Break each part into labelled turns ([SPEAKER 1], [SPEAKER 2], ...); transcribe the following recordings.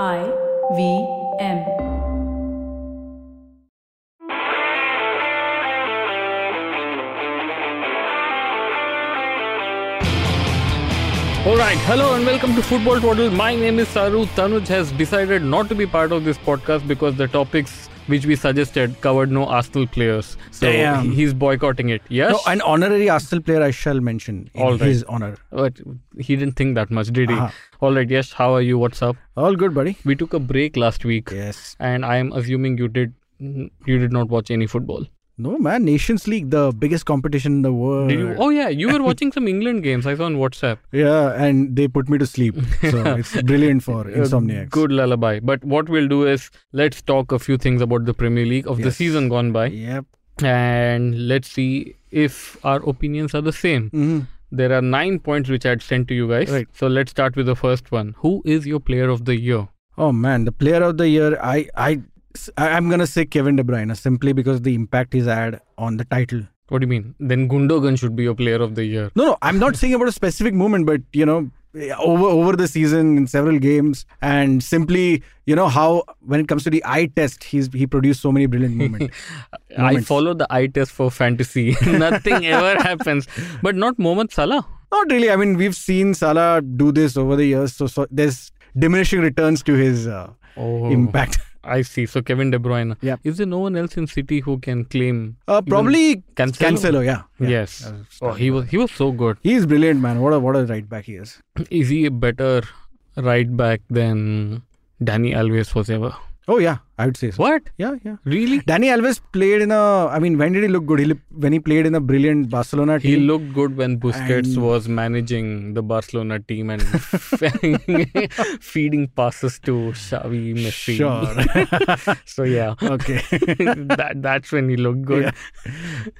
[SPEAKER 1] I V M.
[SPEAKER 2] All right, hello and welcome to Football Twaddle. My name is Saru. Tanuj has decided not to be part of this podcast because the topics which we suggested covered no Arsenal players. So
[SPEAKER 3] Damn.
[SPEAKER 2] he's boycotting it. Yes?
[SPEAKER 3] No, an honorary Arsenal player I shall mention in
[SPEAKER 2] All right.
[SPEAKER 3] his honor.
[SPEAKER 2] but he didn't think that much, did he?
[SPEAKER 3] Uh-huh.
[SPEAKER 2] All right, yes. How are you? What's up?
[SPEAKER 3] All good, buddy.
[SPEAKER 2] We took a break last week,
[SPEAKER 3] Yes.
[SPEAKER 2] and I am assuming you did you did not watch any football.
[SPEAKER 3] No, man. Nations League, the biggest competition in the world.
[SPEAKER 2] Did you? Oh yeah, you were watching some England games. I saw on WhatsApp.
[SPEAKER 3] Yeah, and they put me to sleep. So it's brilliant for
[SPEAKER 2] A
[SPEAKER 3] insomniacs.
[SPEAKER 2] Good lullaby. But what we'll do is let's talk a few things about the Premier League of the season gone by.
[SPEAKER 3] Yep.
[SPEAKER 2] and let's see if our opinions are the same.
[SPEAKER 3] hmm
[SPEAKER 2] There are nine points which I had sent to you guys.
[SPEAKER 3] Right.
[SPEAKER 2] So let's start with the first one. Who is your player of the year?
[SPEAKER 3] Oh man, the player of the year, I, I, I'm gonna say Kevin De Bruyne simply because the impact he's had on the title.
[SPEAKER 2] What do you mean? Then Gundogan should be your player of the year.
[SPEAKER 3] No, no, I'm not saying about a specific moment, but you know, over over the season in several games, and simply, you know, how when it comes to the eye test, he's he produced so many brilliant moments.
[SPEAKER 2] I follow the eye test for fantasy. Nothing ever happens. But not Mohamed Salah.
[SPEAKER 3] not really. I mean, we've seen Salah do this over the years, so so there's diminishing returns to his uh,
[SPEAKER 2] Oh,
[SPEAKER 3] impact.
[SPEAKER 2] I see. So Kevin De Bruyne.
[SPEAKER 3] Yeah.
[SPEAKER 2] Is there no one else in City who can claim?
[SPEAKER 3] Uh, probably
[SPEAKER 2] Cancelo?
[SPEAKER 3] Cancelo, yeah. yeah.
[SPEAKER 2] Yes.
[SPEAKER 3] Uh,
[SPEAKER 2] Oh, he was he was so good.
[SPEAKER 3] He's brilliant, man. What a what a right back he is.
[SPEAKER 2] Is he a better right back than Dani Alves was ever?
[SPEAKER 3] Oh yeah, I would say so.
[SPEAKER 2] What?
[SPEAKER 3] Yeah, yeah.
[SPEAKER 2] Really?
[SPEAKER 3] Dani Alves played in a. I mean, when did he look good? He li- when he played in a brilliant Barcelona team.
[SPEAKER 2] He looked good when Busquets
[SPEAKER 3] And-
[SPEAKER 2] was managing the Barcelona team and feeding passes to Xavi, Messi.
[SPEAKER 3] Sure.
[SPEAKER 2] so yeah,
[SPEAKER 3] okay.
[SPEAKER 2] that that's when he looked good.
[SPEAKER 3] Yeah.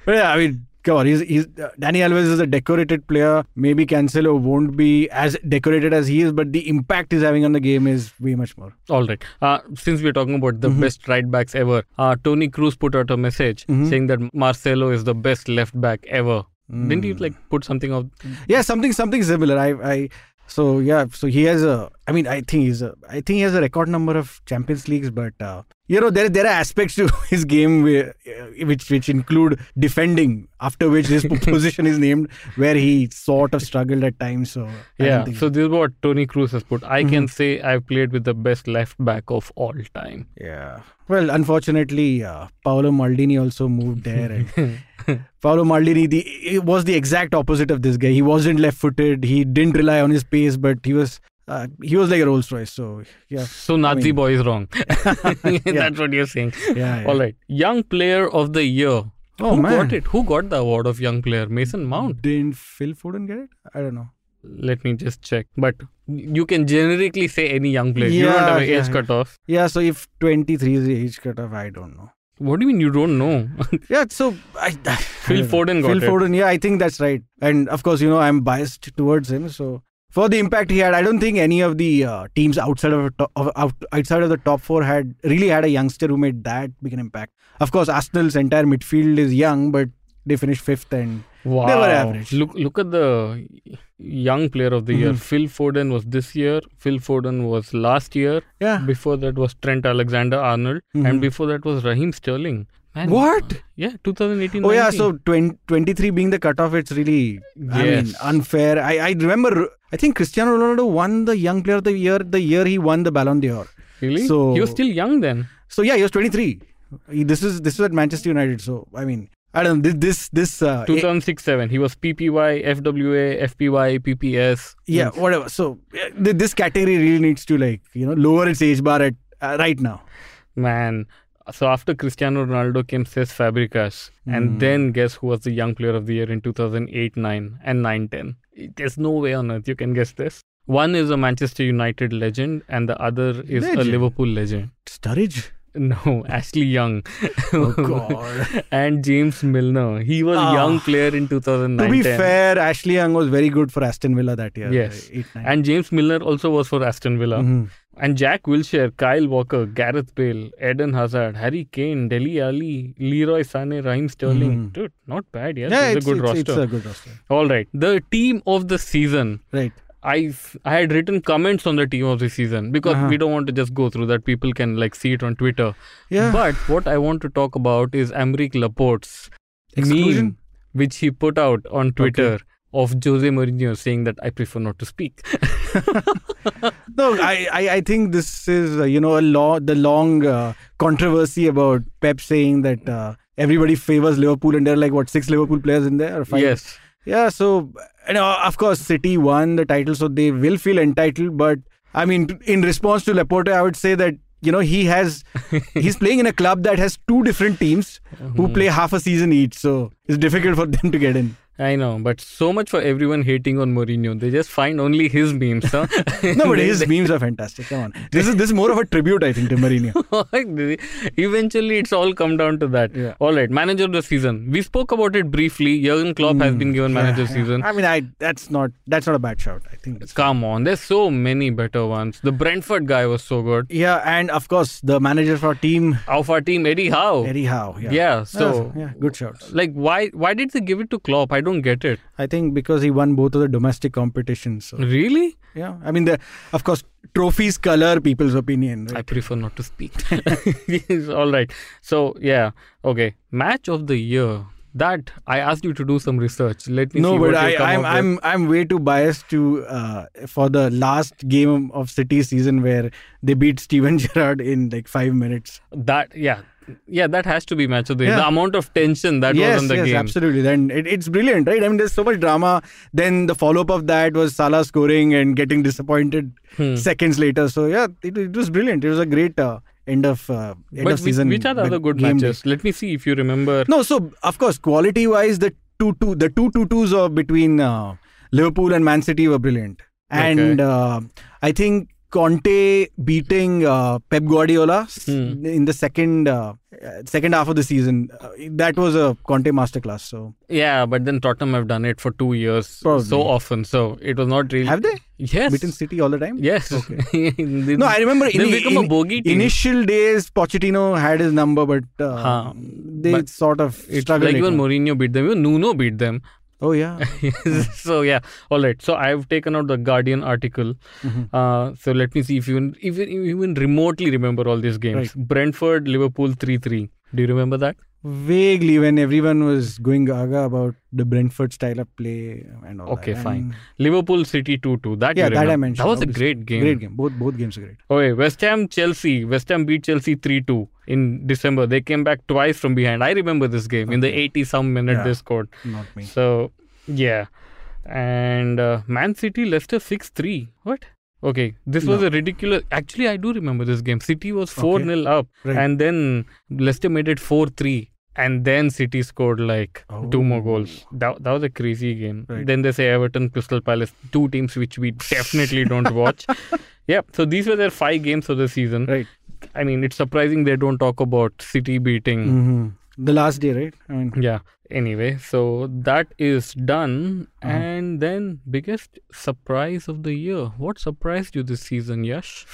[SPEAKER 3] But yeah, I mean, come on. He's, he's uh, Dani Alves is a decorated player. Maybe Cancelo won't be as decorated as he is, but the impact he's having on the game is way much more.
[SPEAKER 2] All right. Uh, since we're talking about
[SPEAKER 3] Mm-hmm.
[SPEAKER 2] the best right backs ever, uh, Toni Kroos put out a message
[SPEAKER 3] Mhm.
[SPEAKER 2] saying that Marcelo is the best left back ever. Didn't
[SPEAKER 3] Mm.
[SPEAKER 2] you like put something out?
[SPEAKER 3] Yeah, something something similar. I I so yeah, so he has a. I mean, I think he's a. I think he has a record number of Champions Leagues, but uh, you know there there are aspects to his game where, uh, which which include defending. After which his position is named, where he sort of struggled at times. So I
[SPEAKER 2] Yeah. So this is what Toni Kroos has put. I can
[SPEAKER 3] Mm-hmm.
[SPEAKER 2] say I've played with the best left back of all time.
[SPEAKER 3] Yeah. Well, unfortunately, uh, Paolo Maldini also moved there. And Paolo Maldini the, it was the exact opposite of this guy. He wasn't left-footed. He didn't rely on his pace, but he was uh, he was like a Rolls Royce. So yeah,
[SPEAKER 2] So Nazi
[SPEAKER 3] mean-
[SPEAKER 2] boy is wrong. That's what you're saying.
[SPEAKER 3] yeah. yeah.
[SPEAKER 2] All right. Young player of the year.
[SPEAKER 3] Oh
[SPEAKER 2] Who
[SPEAKER 3] man,
[SPEAKER 2] got it? Who got the award of young player? Mason Mount.
[SPEAKER 3] Didn't Phil Foden get it? I don't know.
[SPEAKER 2] Let me just check. But you can generically say any young player. Yeah, you don't have an
[SPEAKER 3] yeah,
[SPEAKER 2] age
[SPEAKER 3] yeah.
[SPEAKER 2] cutoff.
[SPEAKER 3] Yeah. So if 23 is the age cutoff, I don't know.
[SPEAKER 2] What do you mean you don't know?
[SPEAKER 3] Yeah. So I,
[SPEAKER 2] Phil Foden got
[SPEAKER 3] Phil
[SPEAKER 2] it.
[SPEAKER 3] Foden. Yeah, I think that's right. And of course, you know, I'm biased towards him. So for the impact he had, I don't think any of the uh, teams outside of, of outside of the top four had really had a youngster who made that big an impact. Of course, Arsenal's entire midfield is young, but they finished fifth and
[SPEAKER 2] Wow.
[SPEAKER 3] They were average.
[SPEAKER 2] Look look at the young player of the year.
[SPEAKER 3] Mhm.
[SPEAKER 2] Phil Foden was this year. Phil Foden was last year.
[SPEAKER 3] yeah.
[SPEAKER 2] Before that was Trent Alexander Arnold.
[SPEAKER 3] Mhm.
[SPEAKER 2] And before that was Raheem Sterling. Man,
[SPEAKER 3] What?
[SPEAKER 2] Yeah, 2018.
[SPEAKER 3] Oh yeah, so 20, 23 being the cutoff, it's really I mean unfair. I, I remember I think Cristiano Ronaldo won the young player of the year the year he won the Ballon d'Or.
[SPEAKER 2] Really?
[SPEAKER 3] So-
[SPEAKER 2] he was still young then.
[SPEAKER 3] So yeah, he was 23. He, this is this is at Manchester United. So I mean, I don't know this this this uh,
[SPEAKER 2] 2006 7. He was PPY, FWA, FPY, PPS.
[SPEAKER 3] yeah whatever. So this category really needs to like you know lower its age bar at uh, right now.
[SPEAKER 2] Man. So after Cristiano Ronaldo came Cesc Fabregas,
[SPEAKER 3] Hmm.
[SPEAKER 2] and then guess who was the young player of the year in 2008 9 and 9 10? There's no way on earth you can guess this. One is a Manchester United legend, and the other is a Liverpool legend.
[SPEAKER 3] Sturridge.
[SPEAKER 2] No, Ashley Young.
[SPEAKER 3] Oh God.
[SPEAKER 2] and James Milner. He was
[SPEAKER 3] Ah.
[SPEAKER 2] young player in 2009.
[SPEAKER 3] to be fair, Ashley Young was very good for Aston Villa that year.
[SPEAKER 2] Yes.
[SPEAKER 3] Eight.
[SPEAKER 2] And James Milner also was for Aston Villa.
[SPEAKER 3] Mhm.
[SPEAKER 2] And Jack Wilshere, Kyle Walker, Gareth Bale, Eden Hazard, Harry Kane, Dele Alli, Leroy Sané, Raheem Sterling.
[SPEAKER 3] Mhm.
[SPEAKER 2] Dude, not bad. Yes,
[SPEAKER 3] yeah,
[SPEAKER 2] it's,
[SPEAKER 3] it's,
[SPEAKER 2] a good
[SPEAKER 3] it's,
[SPEAKER 2] roster.
[SPEAKER 3] it's a good roster.
[SPEAKER 2] All right. The team of the season.
[SPEAKER 3] Right.
[SPEAKER 2] I I had written comments on the team of the season because
[SPEAKER 3] Uh-huh.
[SPEAKER 2] we don't want to just go through that. People can like see it on Twitter.
[SPEAKER 3] Yeah.
[SPEAKER 2] But what I want to talk about is Aymeric Laporte's
[SPEAKER 3] Exclusion?
[SPEAKER 2] meme, which he put out on Twitter of Jose Mourinho saying that I prefer not to speak.
[SPEAKER 3] No, I, I, I think this is uh, you know a law the long uh, controversy about Pep saying that uh, everybody favors Liverpool and there are like what six Liverpool players in there or five.
[SPEAKER 2] yes.
[SPEAKER 3] Yeah. So you know, of course, City won the title, so they will feel entitled. But I mean, in response to Laporte, I would say that you know he has he's playing in a club that has two different teams who
[SPEAKER 2] Mm-hmm.
[SPEAKER 3] play half a season each, so it's difficult for them to get in.
[SPEAKER 2] I know, but so much for everyone hating on Mourinho. They just find only his memes, huh?
[SPEAKER 3] No, but his memes are fantastic. Come on, this is this is more of a tribute, I think, to Mourinho.
[SPEAKER 2] Eventually, it's all come down to that.
[SPEAKER 3] Yeah.
[SPEAKER 2] All right, manager of the season. We spoke about it briefly. Jurgen Klopp has been given manager
[SPEAKER 3] Hmm. Yeah,
[SPEAKER 2] season.
[SPEAKER 3] yeah. I mean, I that's not that's not a bad shout. I think.
[SPEAKER 2] Come on, there's so many better ones. The Brentford guy was so good.
[SPEAKER 3] yeah, and of course the manager for our team,
[SPEAKER 2] Of our team, Eddie Howe.
[SPEAKER 3] Eddie Howe. Yeah.
[SPEAKER 2] Yeah, so
[SPEAKER 3] yeah, good shouts.
[SPEAKER 2] like why why did they give it to Klopp? I don't get it.
[SPEAKER 3] I think because he won both of the domestic competitions. So,
[SPEAKER 2] Really?
[SPEAKER 3] yeah, I mean the of course trophies color people's opinion.
[SPEAKER 2] I prefer not to speak. All right. So yeah, okay. Match of the year. That I asked you to do some research. Let me
[SPEAKER 3] no,
[SPEAKER 2] see
[SPEAKER 3] but
[SPEAKER 2] what
[SPEAKER 3] I,
[SPEAKER 2] come
[SPEAKER 3] I'm. I'm I'm way too biased to uh, for the last game of City season where they beat Steven Gerrard in like five minutes.
[SPEAKER 2] that yeah yeah that has to be match of the.
[SPEAKER 3] Yeah.
[SPEAKER 2] The amount of tension that
[SPEAKER 3] yes,
[SPEAKER 2] was on the
[SPEAKER 3] yes,
[SPEAKER 2] game.
[SPEAKER 3] absolutely. Then it, it's brilliant, right? I mean, there's so much drama. Then the follow up of that was Salah scoring and getting disappointed
[SPEAKER 2] Hmm.
[SPEAKER 3] seconds later. So yeah, it, it was brilliant. It was a great uh, end of uh, end
[SPEAKER 2] But
[SPEAKER 3] of
[SPEAKER 2] which,
[SPEAKER 3] season.
[SPEAKER 2] which are the other good
[SPEAKER 3] game day.
[SPEAKER 2] matches? Let me see if you remember.
[SPEAKER 3] No, so of course, quality wise, the two two the two two twos of between uh, Liverpool and Man City were brilliant, and uh, I think Conte beating uh, Pep Guardiola
[SPEAKER 2] Hmm.
[SPEAKER 3] in the second uh, second half of the season. Uh, that was a Conte masterclass. So
[SPEAKER 2] Yeah, but then Tottenham have done it for two years
[SPEAKER 3] Probably.
[SPEAKER 2] so often, so it was not really.
[SPEAKER 3] have they
[SPEAKER 2] Yes.
[SPEAKER 3] beaten City all the time?
[SPEAKER 2] Yes. They-
[SPEAKER 3] No, I remember
[SPEAKER 2] They
[SPEAKER 3] in,
[SPEAKER 2] become a bogey team.
[SPEAKER 3] initial days Pochettino had his number, but uh,
[SPEAKER 2] Huh.
[SPEAKER 3] they
[SPEAKER 2] But
[SPEAKER 3] sort of struggled.
[SPEAKER 2] like even. Mourinho beat them. Even Nuno beat them.
[SPEAKER 3] Oh yeah,
[SPEAKER 2] so yeah, all right. So I've taken out the Guardian article.
[SPEAKER 3] Mm-hmm.
[SPEAKER 2] Uh, so let me see if you even even remotely remember all these games. Brentford, Liverpool, three three. Do you remember that?
[SPEAKER 3] vaguely when everyone was going gaga about the Brentford style of play and all that.
[SPEAKER 2] Okay,
[SPEAKER 3] that.
[SPEAKER 2] fine.
[SPEAKER 3] And
[SPEAKER 2] Liverpool, City two two. That
[SPEAKER 3] yeah, that I mentioned.
[SPEAKER 2] That was a great game.
[SPEAKER 3] Great game. Both both games are great.
[SPEAKER 2] Okay, West Ham, Chelsea. West Ham beat Chelsea 3 2 in December. They came back twice from behind. I remember this game. In the 80 some minute,
[SPEAKER 3] Yeah.
[SPEAKER 2] they scored.
[SPEAKER 3] Not me.
[SPEAKER 2] So, yeah. And uh, Man City, Leicester 6 3. What? Okay, this was
[SPEAKER 3] No.
[SPEAKER 2] a ridiculous. Actually, I do remember this game. City was 4
[SPEAKER 3] Okay.
[SPEAKER 2] 0 up,
[SPEAKER 3] Right.
[SPEAKER 2] and then Leicester made it 4 3. And then City scored like two more
[SPEAKER 3] Oh.
[SPEAKER 2] goals. That, that was a crazy game.
[SPEAKER 3] Right.
[SPEAKER 2] Then they say Everton, Crystal Palace, two teams which we definitely don't watch. Yep. So these were their five games of the season.
[SPEAKER 3] Right.
[SPEAKER 2] I mean, it's surprising they don't talk about City beating.
[SPEAKER 3] hmm The last day, right? I mean,
[SPEAKER 2] Yeah. Anyway, so that is done.
[SPEAKER 3] Uh-huh.
[SPEAKER 2] And then biggest surprise of the year. What surprised you this season, Yash?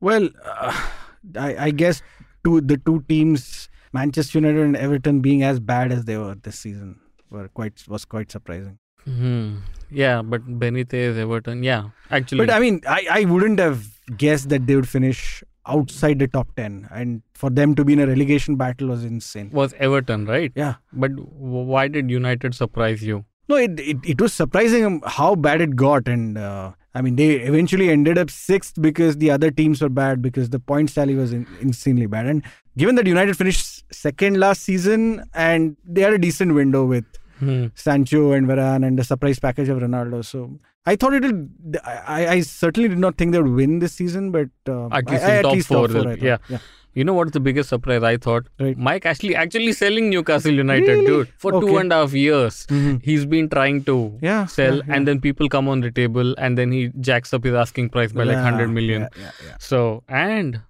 [SPEAKER 3] well, uh, I, I guess two the two teams, Manchester United and Everton, being as bad as they were this season, were quite was quite surprising.
[SPEAKER 2] Hmm. Yeah, but Benitez, Everton. Yeah, actually.
[SPEAKER 3] But I mean, I, I wouldn't have guessed that they would finish outside the top 10 and for them to be in a relegation battle was insane
[SPEAKER 2] was Everton, right?
[SPEAKER 3] yeah
[SPEAKER 2] But why did United surprise you?
[SPEAKER 3] no it, it, it was surprising how bad it got and uh, i mean they eventually ended up sixth because the other teams were bad because the point tally was in, insanely bad and given that united finished second last season and they had a decent window with
[SPEAKER 2] Hmm.
[SPEAKER 3] Sancho and Varane and the surprise package of Ronaldo. So I thought it'll. I, I certainly did not think they would win this season, but uh,
[SPEAKER 2] At least
[SPEAKER 3] I,
[SPEAKER 2] in
[SPEAKER 3] at
[SPEAKER 2] top
[SPEAKER 3] least
[SPEAKER 2] four,
[SPEAKER 3] top four. I
[SPEAKER 2] yeah. You know what's the biggest surprise I thought?
[SPEAKER 3] Right.
[SPEAKER 2] Mike Ashley actually selling Newcastle United,
[SPEAKER 3] Really?
[SPEAKER 2] dude, for two
[SPEAKER 3] Okay.
[SPEAKER 2] and a half years.
[SPEAKER 3] Mhm.
[SPEAKER 2] He's been trying to
[SPEAKER 3] Yeah,
[SPEAKER 2] sell,
[SPEAKER 3] yeah, yeah.
[SPEAKER 2] and then people come on the table, and then he jacks up his asking price by like hundred million.
[SPEAKER 3] Yeah, yeah, yeah.
[SPEAKER 2] So and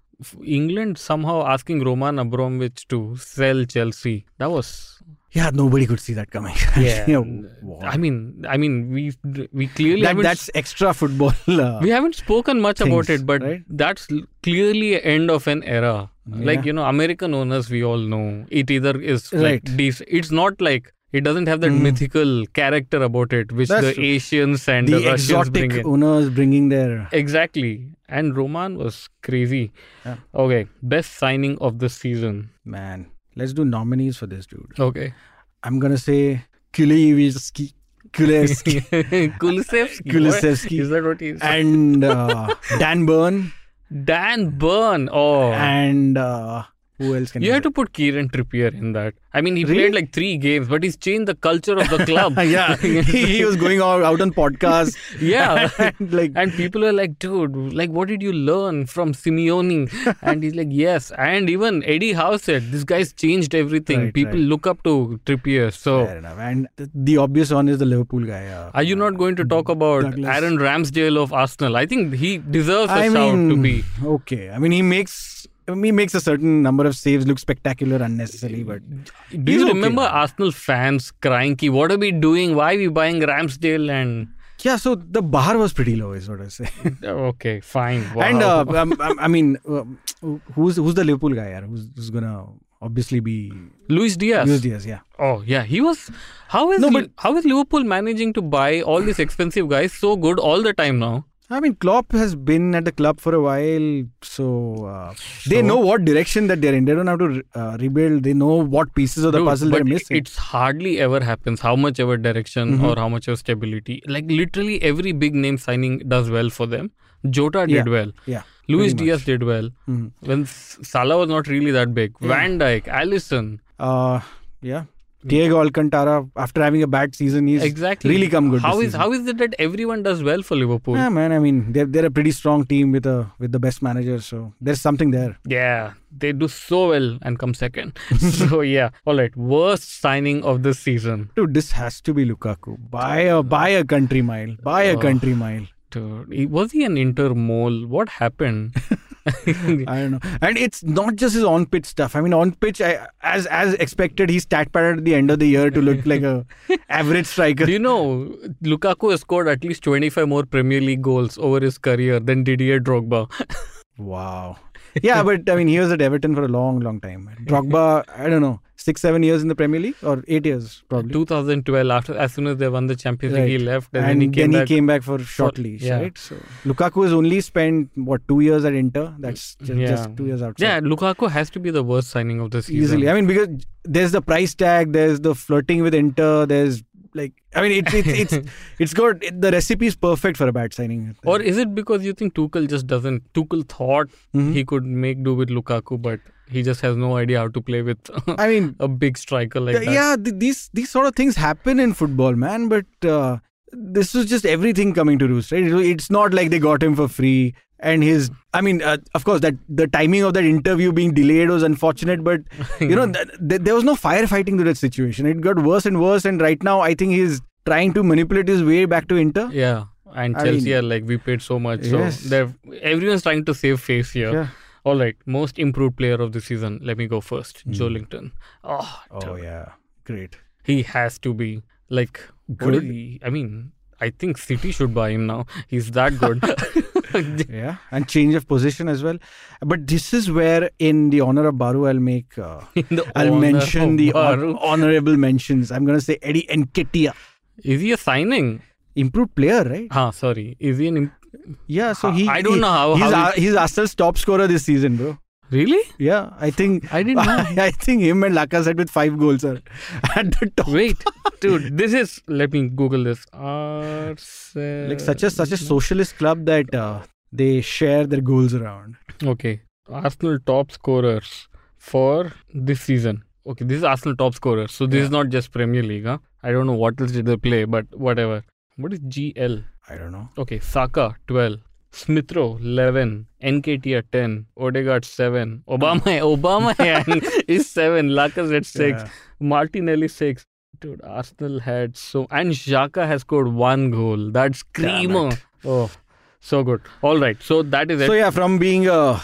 [SPEAKER 2] England somehow asking Roman Abramovich to sell Chelsea. That was
[SPEAKER 3] Yeah, nobody could see that coming.
[SPEAKER 2] yeah.
[SPEAKER 3] You know, wow.
[SPEAKER 2] I mean, I mean, we we clearly
[SPEAKER 3] that, that's extra football. Uh,
[SPEAKER 2] we haven't spoken much about it, but
[SPEAKER 3] right?
[SPEAKER 2] that's clearly end of an era. Like you know, American owners, we all know it either is
[SPEAKER 3] Right.
[SPEAKER 2] like dec- It's not like It doesn't have that
[SPEAKER 3] Mm.
[SPEAKER 2] mythical character about it, which
[SPEAKER 3] That's
[SPEAKER 2] the
[SPEAKER 3] true.
[SPEAKER 2] Asians and the,
[SPEAKER 3] the
[SPEAKER 2] Russians bring
[SPEAKER 3] exotic
[SPEAKER 2] in.
[SPEAKER 3] owners bringing their
[SPEAKER 2] Exactly. And Roman was crazy.
[SPEAKER 3] Yeah.
[SPEAKER 2] Okay, best signing of the season.
[SPEAKER 3] man. Let's do nominees for this dude.
[SPEAKER 2] Okay.
[SPEAKER 3] I'm gonna say Kuleevski, Kuleevski,
[SPEAKER 2] Kulusevski.
[SPEAKER 3] Kulusevski.
[SPEAKER 2] Is that what he is?
[SPEAKER 3] and uh, Dan Burn,
[SPEAKER 2] Dan Burn. Oh.
[SPEAKER 3] and uh, who else can
[SPEAKER 2] you have to put Kieran Trippier in that. I mean, he
[SPEAKER 3] Really?
[SPEAKER 2] played like three games, but he's changed the culture of the club.
[SPEAKER 3] yeah, he, he was going out, out on podcasts.
[SPEAKER 2] Yeah.
[SPEAKER 3] and like
[SPEAKER 2] And people are like, dude, like, what did you learn from Simeone? and he's like, yes. And even Eddie Howe said, this guy's changed everything.
[SPEAKER 3] Right,
[SPEAKER 2] people
[SPEAKER 3] right.
[SPEAKER 2] look up to Trippier. So,
[SPEAKER 3] fair enough. And th- the obvious one is the Liverpool guy. Uh,
[SPEAKER 2] are you not going to talk about
[SPEAKER 3] Douglas.
[SPEAKER 2] Aaron Ramsdale of Arsenal? I think he deserves a
[SPEAKER 3] I
[SPEAKER 2] shout
[SPEAKER 3] mean,
[SPEAKER 2] to be.
[SPEAKER 3] okay. I mean, he makes he makes a certain number of saves look spectacular unnecessarily, but
[SPEAKER 2] Do you
[SPEAKER 3] okay
[SPEAKER 2] remember. Arsenal fans crying, Ki, what are we doing? Why are we buying Ramsdale? And
[SPEAKER 3] yeah. So the bar was pretty low, is what I say.
[SPEAKER 2] okay, fine. Wow.
[SPEAKER 3] And uh, um, um, I mean, uh, who's who's the Liverpool guy? Who's, who's gonna obviously be
[SPEAKER 2] Luis Diaz.
[SPEAKER 3] Luis Diaz? Yeah.
[SPEAKER 2] Oh yeah, he was. How is
[SPEAKER 3] no, but,
[SPEAKER 2] how is Liverpool managing to buy all these expensive guys so good all the time now?
[SPEAKER 3] I mean, Klopp has been at the club for a while, so uh, they
[SPEAKER 2] So?
[SPEAKER 3] know what direction that they're in. They don't have to uh, rebuild. They know what pieces of the
[SPEAKER 2] Dude,
[SPEAKER 3] puzzle they're missing.
[SPEAKER 2] it's hardly ever happens. How much ever direction
[SPEAKER 3] Mhm.
[SPEAKER 2] or how much ever stability? Like literally every big name signing does well for them. Jota did
[SPEAKER 3] Yeah,
[SPEAKER 2] well.
[SPEAKER 3] yeah.
[SPEAKER 2] Luis Diaz
[SPEAKER 3] much.
[SPEAKER 2] did well.
[SPEAKER 3] Mhm.
[SPEAKER 2] When Salah was not really that big.
[SPEAKER 3] Yeah.
[SPEAKER 2] Van Dijk, Alisson.
[SPEAKER 3] Uh, yeah. Mm. Thiago Alcantara, after having a bad season, he's
[SPEAKER 2] Exactly.
[SPEAKER 3] really come good.
[SPEAKER 2] How is
[SPEAKER 3] season.
[SPEAKER 2] how is it that everyone does well for Liverpool?
[SPEAKER 3] Yeah, man. I mean, they're they're a pretty strong team with a with the best manager, so there's something there.
[SPEAKER 2] Yeah, they do so well and come second. so yeah, all right. Worst signing of the season.
[SPEAKER 3] Dude, this has to be Lukaku. By a by a country mile. By a
[SPEAKER 2] Oh.
[SPEAKER 3] country mile.
[SPEAKER 2] Dude, was he an Inter mole? What happened?
[SPEAKER 3] I don't know. And it's not just his on pitch stuff. I mean, on pitch, I, as as expected, he stat padded at the end of the year to look like a average striker.
[SPEAKER 2] Do you know Lukaku has scored at least 25 more Premier League goals over his career than Didier Drogba?
[SPEAKER 3] Wow. Yeah, but I mean, he was at Everton for a long, long time. Drogba, I don't know, six, seven years in the Premier League or eight years probably.
[SPEAKER 2] 2012, after as soon as they won the Champions League, he left and,
[SPEAKER 3] and
[SPEAKER 2] then he came back.
[SPEAKER 3] for short leash,
[SPEAKER 2] yeah.
[SPEAKER 3] right? So Lukaku has only spent what two years at Inter. That's just,
[SPEAKER 2] Yeah.
[SPEAKER 3] just two years outside.
[SPEAKER 2] Yeah, Lukaku has to be the worst signing of the season.
[SPEAKER 3] easily. I mean, because there's the price tag, there's the flirting with Inter, there's like, I mean, it's it's it's it's got the recipe is perfect for a bad signing.
[SPEAKER 2] Or is it because you think Tuchel just doesn't? Tuchel thought
[SPEAKER 3] Mhm.
[SPEAKER 2] he could make do with Lukaku, but he just has no idea how to play with
[SPEAKER 3] I mean,
[SPEAKER 2] a big striker like that.
[SPEAKER 3] yeah, th- these these sort of things happen in football, man. But uh, this was just everything coming to roost, right? It's not like they got him for free. And his, I mean, uh, of course, that the timing of that interview being delayed was unfortunate, but you know, th- th- there was no firefighting to that situation. It got worse and worse, and right now, I think he's trying to manipulate his way back to Inter.
[SPEAKER 2] Yeah, and
[SPEAKER 3] I
[SPEAKER 2] Chelsea
[SPEAKER 3] mean-
[SPEAKER 2] are like we paid so much,
[SPEAKER 3] Yes.
[SPEAKER 2] so everyone's trying to save face here.
[SPEAKER 3] Yeah.
[SPEAKER 2] All right, most improved player of the season. Let me go first. Oh,
[SPEAKER 3] Hmm. Oh
[SPEAKER 2] dude.
[SPEAKER 3] yeah, great.
[SPEAKER 2] he has to be like what
[SPEAKER 3] Good.
[SPEAKER 2] is he? I mean, I think City should buy him now. He's that good.
[SPEAKER 3] Yeah, and change of position as well. But this is where, in the honor of Baru, I'll make. Uh, I'll mention the hon- honorable mentions. I'm gonna say Eddie Nketiah,
[SPEAKER 2] Is he a signing?
[SPEAKER 3] improved player, right?
[SPEAKER 2] Ah, sorry. Is he an imp-
[SPEAKER 3] Yeah, so he.
[SPEAKER 2] I don't
[SPEAKER 3] he-
[SPEAKER 2] know how-
[SPEAKER 3] He's,
[SPEAKER 2] how
[SPEAKER 3] Ar- he's Arsenal's top scorer this season, bro.
[SPEAKER 2] Really?
[SPEAKER 3] Yeah, I think.
[SPEAKER 2] I didn't know.
[SPEAKER 3] I think him and Lacazette with five goals are at the top.
[SPEAKER 2] Wait, dude. This is. Let me Google this. Arsenal.
[SPEAKER 3] Like such a such a socialist club that uh, they share their goals around.
[SPEAKER 2] Okay. Arsenal top scorers for this season. Okay, this is Arsenal top scorers. So this is not just Premier League, huh? I don't know what else did they play, but whatever. What is GL?
[SPEAKER 3] I don't know.
[SPEAKER 2] Okay, Saka 12, Smith Rowe 11, Nketiah 10, Odegaard 7, Obama Obama is 7, Lacazette 6,
[SPEAKER 3] Yeah.
[SPEAKER 2] Martinelli 6. Dude, Arsenal had so and Xhaka has scored one goal. That's screamer. Oh, so good. All right, so that is it.
[SPEAKER 3] So yeah, from being a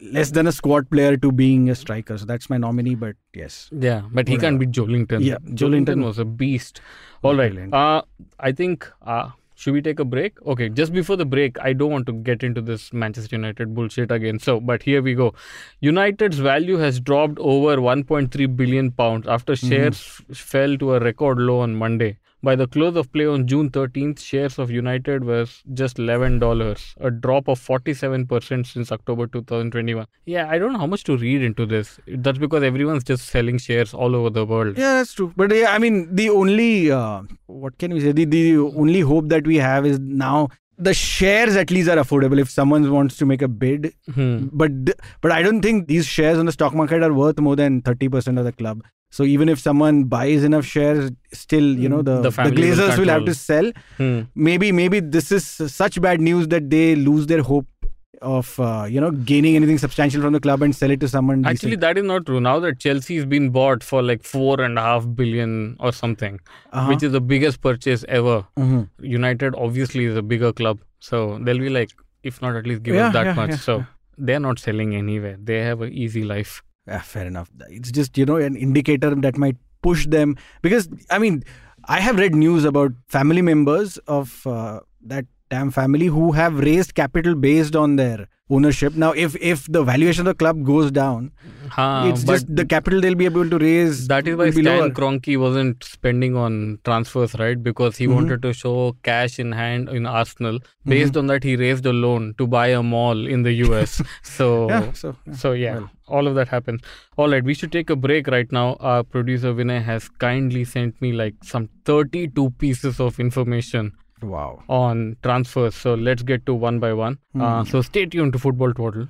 [SPEAKER 3] less than a squad player to being a striker. So that's my nominee. But yes,
[SPEAKER 2] Yeah, but he can't beat Joelinton.
[SPEAKER 3] Yeah, Joelinton
[SPEAKER 2] was a beast. All right. Uh, I think uh, Should we take a break? Okay, just before the break, I don't want to get into this Manchester United bullshit again. So, but here we go. United's value has dropped over 1.3 billion pounds after hmm. shares f- fell to a record low on Monday. By the close of play on June 13th, shares of United was just $11, a drop of 47% since October 2021. Yeah, I don't know how much to read into this. That's because everyone's just selling shares all over the world.
[SPEAKER 3] Yeah, that's true. But yeah, I mean, the only uh, what can we say? The, the only hope that we have is now the shares at least are affordable if someone wants to make a bid.
[SPEAKER 2] Hmm.
[SPEAKER 3] But but I don't think these shares on the stock market are worth more than thirty percent of the club. So even if someone buys enough shares, still you know the
[SPEAKER 2] The
[SPEAKER 3] the,
[SPEAKER 2] family will
[SPEAKER 3] Glazers will, have to sell.
[SPEAKER 2] Hmm.
[SPEAKER 3] Maybe maybe this is such bad news that they lose their hope of uh, you know gaining anything substantial from the club and sell it to someone.
[SPEAKER 2] Actually,
[SPEAKER 3] decent.
[SPEAKER 2] that is not true. Now that Chelsea's been bought for like four and a half billion or something,
[SPEAKER 3] Uh-huh.
[SPEAKER 2] which is the biggest purchase ever.
[SPEAKER 3] Mhm.
[SPEAKER 2] United obviously is a bigger club, so they'll be like, if not at least give
[SPEAKER 3] Yeah,
[SPEAKER 2] us that
[SPEAKER 3] yeah,
[SPEAKER 2] much.
[SPEAKER 3] yeah,
[SPEAKER 2] so they're not selling anywhere. They have an easy life.
[SPEAKER 3] Yeah, fair enough. It's just, you know, an indicator that might push them. Because, I mean, I have read news about family members of uh, that damn family who have raised capital based on their ownership. Now, if if the valuation of the club goes down,
[SPEAKER 2] Huh,
[SPEAKER 3] it's just the capital they'll be able to raise.
[SPEAKER 2] that is why
[SPEAKER 3] will
[SPEAKER 2] Stan
[SPEAKER 3] lower.
[SPEAKER 2] Kroenke wasn't spending on transfers, right? Because he
[SPEAKER 3] Mhm.
[SPEAKER 2] wanted to show cash in hand in Arsenal.
[SPEAKER 3] Mm-hmm.
[SPEAKER 2] Based on that, he raised a loan to buy a mall in the US. so
[SPEAKER 3] Yeah, so yeah.
[SPEAKER 2] So yeah,
[SPEAKER 3] Well.
[SPEAKER 2] all of that happens. All right, we should take a break right now. Our producer Vinay has kindly sent me like some 32 pieces of information
[SPEAKER 3] wow.
[SPEAKER 2] on transfers. So let's get to one by one. Uh, so stay tuned to Football Twaddle.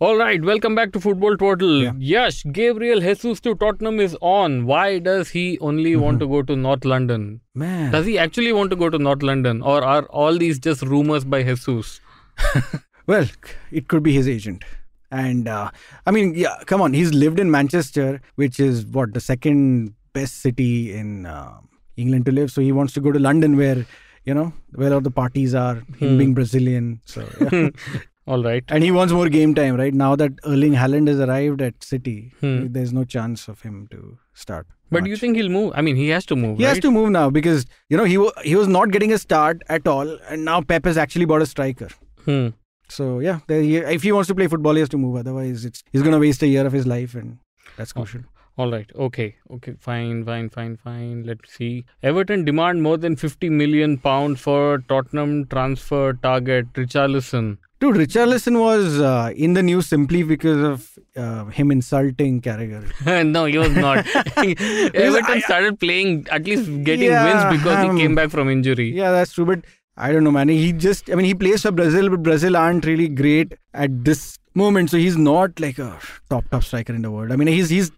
[SPEAKER 2] All right, welcome back to Football Twaddle.
[SPEAKER 3] Yeah.
[SPEAKER 2] Yes, Gabriel Jesus to Tottenham is on. Why does he only want to go to North London?
[SPEAKER 3] Man.
[SPEAKER 2] Does he actually want to go to North London, or are all these just rumors by Jesus?
[SPEAKER 3] Well, it could be his agent. And uh, I mean, yeah, come on. He's lived in Manchester, which is what the second best city in uh, England to live. So he wants to go to London, where you know where all the parties are. Him
[SPEAKER 2] Hmm.
[SPEAKER 3] being Brazilian, so yeah.
[SPEAKER 2] All right.
[SPEAKER 3] and he wants more game time. Right now that Erling Haaland has arrived at City,
[SPEAKER 2] Hmm.
[SPEAKER 3] there's no chance of him to start.
[SPEAKER 2] But do you think he'll move? I mean, he has to move.
[SPEAKER 3] he
[SPEAKER 2] right?
[SPEAKER 3] has to move now because you know he he was not getting a start at all, and now Pep has actually bought a striker.
[SPEAKER 2] Hmm.
[SPEAKER 3] So yeah, if he wants to play football, he has to move. Otherwise, it's he's gonna waste a year of his life, and that's
[SPEAKER 2] Oh.
[SPEAKER 3] crucial.
[SPEAKER 2] All right. Okay. Okay. Fine. Fine. Fine. Fine. Let's see. Everton demand more than 50 million pounds for Tottenham transfer target Richarlison.
[SPEAKER 3] Dude, Richarlison was uh, in the news simply because of uh, him insulting Carragher.
[SPEAKER 2] no, he was not. Everton
[SPEAKER 3] I-
[SPEAKER 2] started playing, at least getting
[SPEAKER 3] Yeah,
[SPEAKER 2] wins because
[SPEAKER 3] um,
[SPEAKER 2] he came back from injury.
[SPEAKER 3] Yeah, that's true. But I don't know, man. He just, I mean, he plays for Brazil, but Brazil aren't really great at this moment. So he's not like a top top striker in the world. I mean, he's he's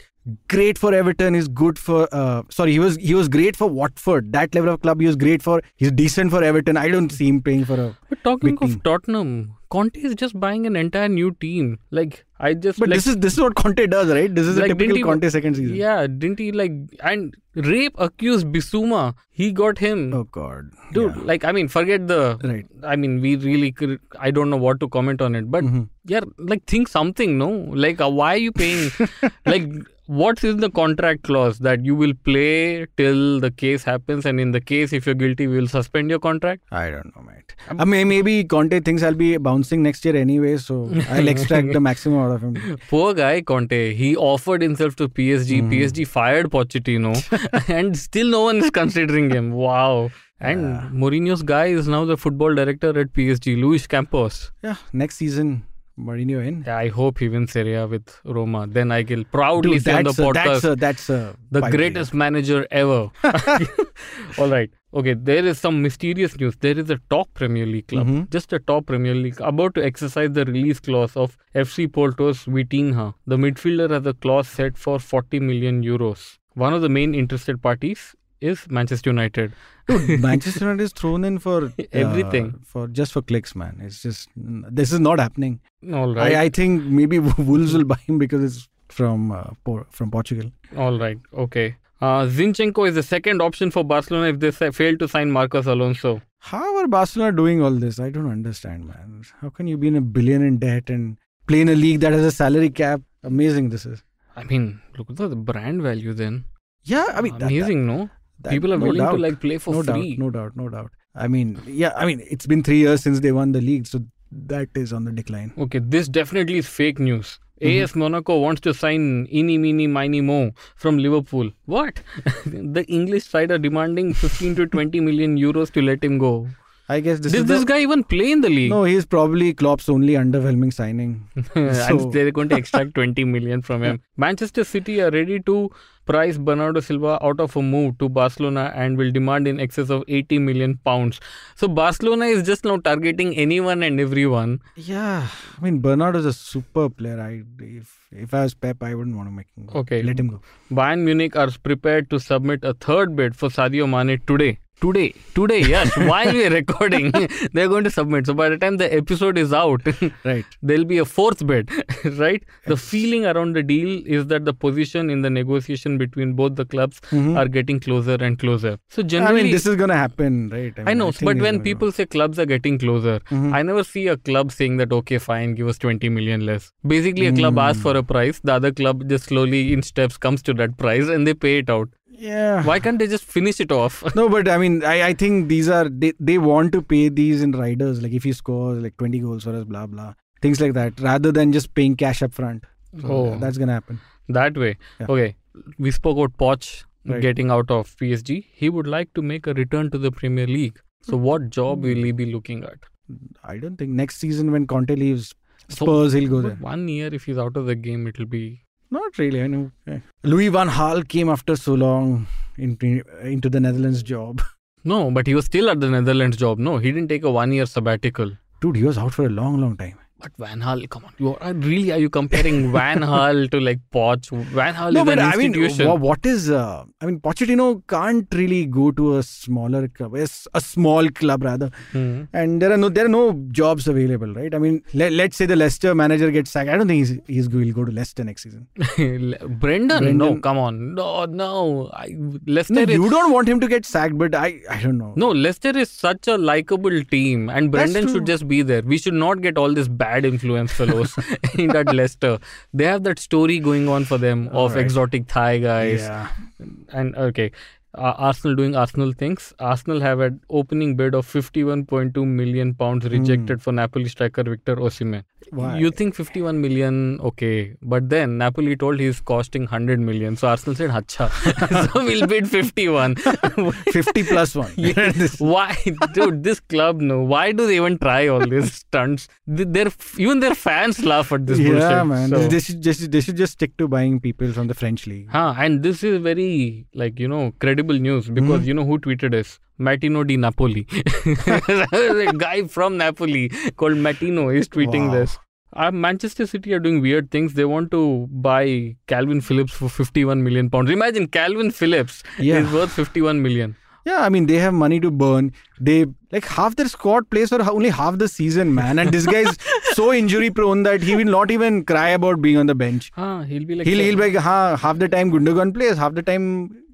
[SPEAKER 3] great for Everton. He's good for. Uh, sorry, he was he was great for Watford. That level of club, he was great for. He's decent for Everton. I don't see him playing for a.
[SPEAKER 2] But talking of. Tottenham, Conte is just buying an entire new team. Like I just
[SPEAKER 3] But
[SPEAKER 2] like,
[SPEAKER 3] this is this is what Conte does, right? This is
[SPEAKER 2] Like,
[SPEAKER 3] a typical
[SPEAKER 2] he-
[SPEAKER 3] Conte second season.
[SPEAKER 2] yeah, didn't he like and rape accused Bissouma? He got him.
[SPEAKER 3] Oh God,
[SPEAKER 2] Dude,
[SPEAKER 3] Yeah.
[SPEAKER 2] like I mean, forget the.
[SPEAKER 3] Right.
[SPEAKER 2] I mean, we really could. I don't know what to comment on it, but
[SPEAKER 3] Mhm.
[SPEAKER 2] yeah, like think something, no? Like, uh, why are you paying? like, what is in the contract clause that you will play till the case happens, and in the case, if you're guilty, we will suspend your contract?
[SPEAKER 3] I don't know, mate. I mean, maybe Conte thinks I'll be bouncing next year anyway, so I'll extract the maximum out of him.
[SPEAKER 2] Poor guy Conte. He offered himself to PSG.
[SPEAKER 3] Mm-hmm.
[SPEAKER 2] PSG fired Pochettino, and still no one is considering him. Wow. And Mourinho's guy is now the football director at PSG, Luis Campos.
[SPEAKER 3] Yeah, next season, Mourinho in.
[SPEAKER 2] Yeah, I hope he wins Serie A with Roma. Then I will proudly
[SPEAKER 3] Dude,
[SPEAKER 2] say on the
[SPEAKER 3] a,
[SPEAKER 2] podcast,
[SPEAKER 3] that's a that's a
[SPEAKER 2] the greatest manager ever. All right. Okay, there is some mysterious news. There is a top Premier League club,
[SPEAKER 3] Mhm.
[SPEAKER 2] just a top Premier League, about to exercise the release clause of FC Porto's Vitinha. The midfielder has a clause set for 40 million euros. One of the main interested parties is Manchester United.
[SPEAKER 3] Dude, Manchester United is thrown in for uh,
[SPEAKER 2] Everything.
[SPEAKER 3] for just for clicks, man. It's just this is not happening.
[SPEAKER 2] All right.
[SPEAKER 3] I, I think maybe Wolves will buy him because it's from uh, Por- from Portugal.
[SPEAKER 2] All right. Okay. Uh, Zinchenko is the second option for Barcelona if they sa- fail to sign Marcos Alonso.
[SPEAKER 3] How are Barcelona doing all this? I don't understand, man. How can you be in a billion in debt and play in a league that has a salary cap? Amazing, this is.
[SPEAKER 2] I mean, look at the brand value then.
[SPEAKER 3] Yeah, I mean, that-
[SPEAKER 2] Amazing, no?
[SPEAKER 3] That-
[SPEAKER 2] People are
[SPEAKER 3] no
[SPEAKER 2] willing
[SPEAKER 3] doubt.
[SPEAKER 2] to like play for
[SPEAKER 3] no
[SPEAKER 2] free.
[SPEAKER 3] doubt, no doubt, no doubt. I mean, yeah, I mean, it's been three years since they won the league, so that is on the decline.
[SPEAKER 2] Okay, this definitely is fake news.
[SPEAKER 3] Mm-hmm.
[SPEAKER 2] AS Monaco wants to sign Ini Mini Mini Mo from Liverpool. What? the English side are demanding 15 to 20 million euros to let him go.
[SPEAKER 3] I guess this
[SPEAKER 2] Did
[SPEAKER 3] is
[SPEAKER 2] this
[SPEAKER 3] the,
[SPEAKER 2] guy even play in the league?
[SPEAKER 3] No, he's probably Klopp's only underwhelming signing.
[SPEAKER 2] and they're going to extract 20 million from him. Manchester City are ready to price Bernardo Silva out of a move to Barcelona and will demand in excess of 80 million pounds. So Barcelona is just now targeting anyone and everyone.
[SPEAKER 3] Yeah, I mean, Bernardo is a super player. I if if I was Pep, I wouldn't want to make him go.
[SPEAKER 2] Okay.
[SPEAKER 3] let him go.
[SPEAKER 2] Bayern Munich are prepared to submit a third bid for Sadio Mane today. Today, today, yes. while we're recording, they're going to submit. So by the time the episode is out,
[SPEAKER 3] Right.
[SPEAKER 2] there'll be a fourth bid, right? The feeling around the deal is that the position in the negotiation between both the clubs are getting closer and closer. So
[SPEAKER 3] Mm-hmm. I
[SPEAKER 2] generally,
[SPEAKER 3] mean, this is gonna happen, right?
[SPEAKER 2] I
[SPEAKER 3] mean,
[SPEAKER 2] know,
[SPEAKER 3] think
[SPEAKER 2] but when people say clubs are getting closer,
[SPEAKER 3] Mm-hmm.
[SPEAKER 2] I never see a club saying that, okay, fine, give us 20 million less. Basically, a club asks for a price, the other club just slowly in steps comes to that price and they pay it out.
[SPEAKER 3] Yeah.
[SPEAKER 2] Why can't they just finish it off?
[SPEAKER 3] No, but I mean, I, I think these are they, they want to pay these in riders. Like if he scores like 20 goals for us, blah blah, things like that, rather than just paying cash up front. So
[SPEAKER 2] Oh.
[SPEAKER 3] that's gonna happen.
[SPEAKER 2] that way.
[SPEAKER 3] Yeah.
[SPEAKER 2] Okay, we spoke about Poch
[SPEAKER 3] Right.
[SPEAKER 2] getting out of PSG. He would like to make a return to the Premier League. So, what job will he be looking at?
[SPEAKER 3] I don't think next season when Conte leaves
[SPEAKER 2] So-
[SPEAKER 3] Spurs, he'll go there.
[SPEAKER 2] one year, if he's out of the game, it'll be.
[SPEAKER 3] Not really. I know. Louis van Gaal came after so long into into the Netherlands job.
[SPEAKER 2] No, but he was still at the Netherlands job. No, he didn't take a one year sabbatical.
[SPEAKER 3] Dude, he was out for a long, long time.
[SPEAKER 2] But Van Hal, come on, you are really are you comparing Van Hal to like Poch? Van Hal
[SPEAKER 3] no,
[SPEAKER 2] is
[SPEAKER 3] but
[SPEAKER 2] an
[SPEAKER 3] I mean,
[SPEAKER 2] institution.
[SPEAKER 3] wha- what is? Uh, I mean, Pochettino can't really go to a smaller club, a small club rather,
[SPEAKER 2] Hmm.
[SPEAKER 3] and there are no there are no jobs available, right? I mean, let, let's say the Leicester manager gets sacked. I don't think he's he's will go to Leicester next season.
[SPEAKER 2] Brendan, no, come on, no, no. I, Leicester
[SPEAKER 3] No,
[SPEAKER 2] is
[SPEAKER 3] you don't want him to get sacked, but I I don't know.
[SPEAKER 2] No, Leicester is such a likable team, and Brendan should just be there. We should not get all this bad influence fellows in that Leicester. They have that story going on for them of
[SPEAKER 3] Alright.
[SPEAKER 2] exotic Thai guys,
[SPEAKER 3] Yeah.
[SPEAKER 2] and okay. Uh, Arsenal doing Arsenal things. Arsenal have an opening bid of 51.2 million pounds rejected for Napoli striker Victor Osimhen.
[SPEAKER 3] Why?
[SPEAKER 2] You think 51 million, okay, but then Napoli told he's costing 100 million. So Arsenal said, "Hacha." so we'll bid 51.
[SPEAKER 3] 50 plus one.
[SPEAKER 2] why, dude? This club, no. Why do they even try all these stunts? Th- Their even their fans laugh at this
[SPEAKER 3] yeah,
[SPEAKER 2] bullshit.
[SPEAKER 3] man.
[SPEAKER 2] So-
[SPEAKER 3] They, should just they should just stick to buying people from the French league.
[SPEAKER 2] Huh, and this is very like you know credible news because hmm. you know who tweeted this? Martino di Napoli, a guy from Napoli called Martino is tweeting
[SPEAKER 3] Wow.
[SPEAKER 2] this. Uh, Manchester City are doing weird things. They want to buy Kalvin Phillips for 51 million pounds. Imagine Kalvin Phillips
[SPEAKER 3] Yeah.
[SPEAKER 2] is worth 51 million.
[SPEAKER 3] Yeah, I mean they have money to burn. They like half their squad plays for only half the season, man. And this guy is so injury prone that he will not even cry about being on the bench.
[SPEAKER 2] Ah, he'll be like
[SPEAKER 3] He'll he'll be like, ha, half the time Gundogan plays, half the time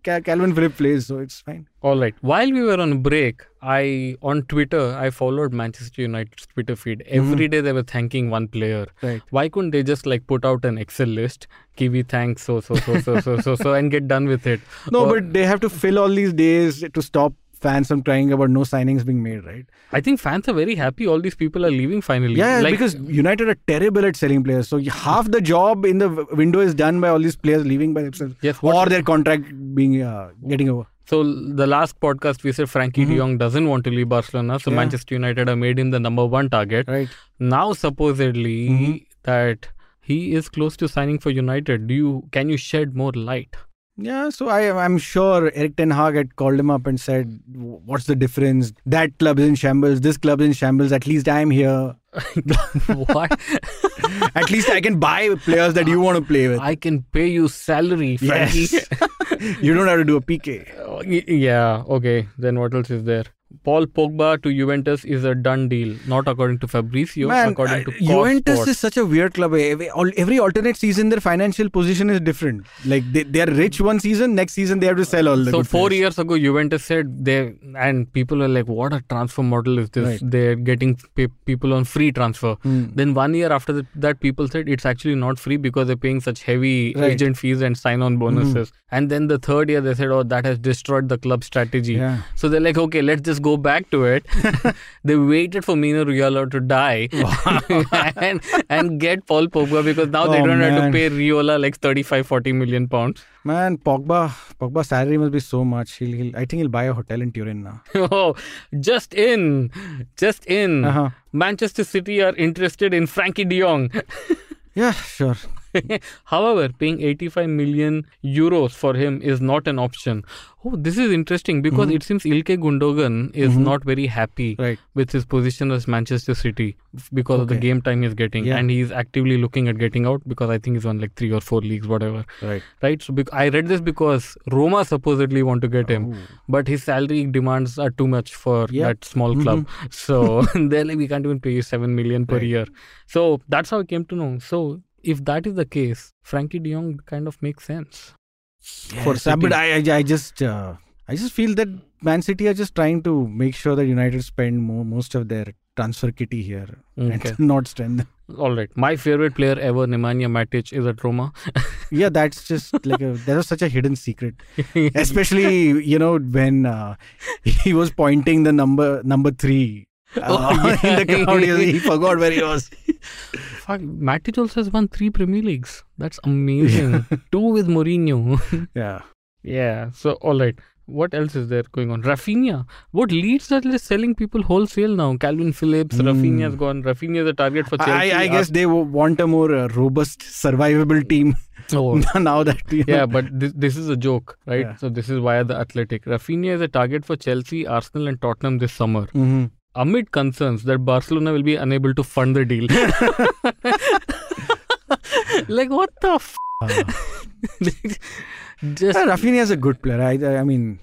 [SPEAKER 3] Kalvin Phillips plays, so it's fine.
[SPEAKER 2] All right. While we were on break, I on Twitter I followed Manchester United's Twitter feed. Hmm. Every day they were thanking one player.
[SPEAKER 3] Right.
[SPEAKER 2] Why couldn't they just like put out an Excel list? Kiwi thanks so so so so so so so and get done with it.
[SPEAKER 3] No,
[SPEAKER 2] Or-
[SPEAKER 3] but they have to fill all these days to stop fans from crying about no signings being made, right?
[SPEAKER 2] I think fans are very happy. All these people are leaving finally.
[SPEAKER 3] Yeah,
[SPEAKER 2] like,
[SPEAKER 3] because United are terrible at selling players. So half the job in the window is done by all these players leaving by themselves,
[SPEAKER 2] Yes, what-
[SPEAKER 3] or their contract being uh, getting over.
[SPEAKER 2] So the last podcast we said Frenkie De Jong doesn't want to leave Barcelona, so
[SPEAKER 3] Mm-hmm. Yeah.
[SPEAKER 2] Manchester United have made him the number one target.
[SPEAKER 3] Right.
[SPEAKER 2] Now supposedly
[SPEAKER 3] Mm-hmm.
[SPEAKER 2] that he is close to signing for United. Do you can you shed more light?
[SPEAKER 3] Yeah, so I I'm sure Erik Ten Hag had called him up and said, "What's the difference? That club is in shambles. This club is in shambles. At least I'm here.
[SPEAKER 2] what?
[SPEAKER 3] At least I can buy players that you want to play with.
[SPEAKER 2] I can pay you salary, Frenkie.
[SPEAKER 3] Yes. you don't have to do a PK.
[SPEAKER 2] Oh, yeah, okay. Then what else is there? Paul Pogba to Juventus is a done deal, not according to Fabrizio,
[SPEAKER 3] Man,
[SPEAKER 2] according
[SPEAKER 3] uh,
[SPEAKER 2] to
[SPEAKER 3] Juventus
[SPEAKER 2] Sport.
[SPEAKER 3] is such a weird club. Every, every alternate season, their financial position is different. Like they, they are rich one season, next season they have to sell all the
[SPEAKER 2] so four
[SPEAKER 3] players.
[SPEAKER 2] years ago, Juventus said they and people are like, "What a transfer model is this?
[SPEAKER 3] Right.
[SPEAKER 2] They're getting pe- people on free transfer."
[SPEAKER 3] Hmm.
[SPEAKER 2] Then one year after that, that, people said it's actually not free because they're paying such heavy
[SPEAKER 3] Right.
[SPEAKER 2] agent fees and sign-on bonuses. And then the third year, they said, "Oh, that has destroyed the club strategy."
[SPEAKER 3] Yeah.
[SPEAKER 2] So they're like, "Okay, let's just go back to it." they waited for Mino Raiola to die and and get Paul Pogba because now they
[SPEAKER 3] Oh,
[SPEAKER 2] don't have to pay Raiola like 35, 40 million pounds.
[SPEAKER 3] Man, Pogba, Pogba's salary must be so much. He'll, he'll, I think he'll buy a hotel in Turin now.
[SPEAKER 2] Oh, just in, just in.
[SPEAKER 3] Uh-huh.
[SPEAKER 2] Manchester City are interested in Frenkie De Jong.
[SPEAKER 3] Yeah, sure.
[SPEAKER 2] However, paying 85 million euros for him is not an option. Oh, this is interesting because it seems Ilkay Gundogan is not very happy
[SPEAKER 3] Mm-hmm. Right.
[SPEAKER 2] with his position as Manchester City because of the game time he's getting,
[SPEAKER 3] Yeah.
[SPEAKER 2] and he's actively looking at getting out because I think he's on like three or four leagues, whatever.
[SPEAKER 3] Right.
[SPEAKER 2] Right. So bec- I read this because Roma supposedly want to get him, but his salary demands are too much for
[SPEAKER 3] Yeah.
[SPEAKER 2] that small club. So they're like, we can't even pay you seven million per
[SPEAKER 3] Right.
[SPEAKER 2] year. So that's how I came to know. So if that is the case, Frenkie De Jong kind of makes sense. for
[SPEAKER 3] Yes, but I, I, I just, uh, I just feel that Man City are just trying to make sure that United spend mo- most of their transfer kitty here
[SPEAKER 2] Okay.
[SPEAKER 3] and not strengthen.
[SPEAKER 2] All right. My favorite player ever, Nemanja Matic, is at Roma.
[SPEAKER 3] Yeah, that's just like a that was such a hidden secret. Especially you know when uh, he was pointing the number number three. Uh,
[SPEAKER 2] Oh, yeah.
[SPEAKER 3] in the crowd, he, he forgot where he was.
[SPEAKER 2] Fuck, Matic also has won three Premier Leagues. That's amazing. Two with Mourinho.
[SPEAKER 3] Yeah,
[SPEAKER 2] yeah. So, all right. What else is there going on? Raphinha. What Leeds are just selling people wholesale now? Kalvin Phillips,
[SPEAKER 3] Hmm.
[SPEAKER 2] Raphinha's gone. Raphinha is a target for Chelsea.
[SPEAKER 3] I, I guess they want a more uh, robust, survivable team
[SPEAKER 2] Oh,
[SPEAKER 3] now that you know.
[SPEAKER 2] yeah, but this, this is a joke, right?
[SPEAKER 3] Yeah.
[SPEAKER 2] So this is via the Athletic. Raphinha is a target for Chelsea, Arsenal, and Tottenham this summer.
[SPEAKER 3] Mhm.
[SPEAKER 2] Amid concerns that Barcelona will be unable to fund the deal. like what the f-
[SPEAKER 3] Uh,
[SPEAKER 2] just
[SPEAKER 3] uh, Raphinha is a good player. I, I, I mean,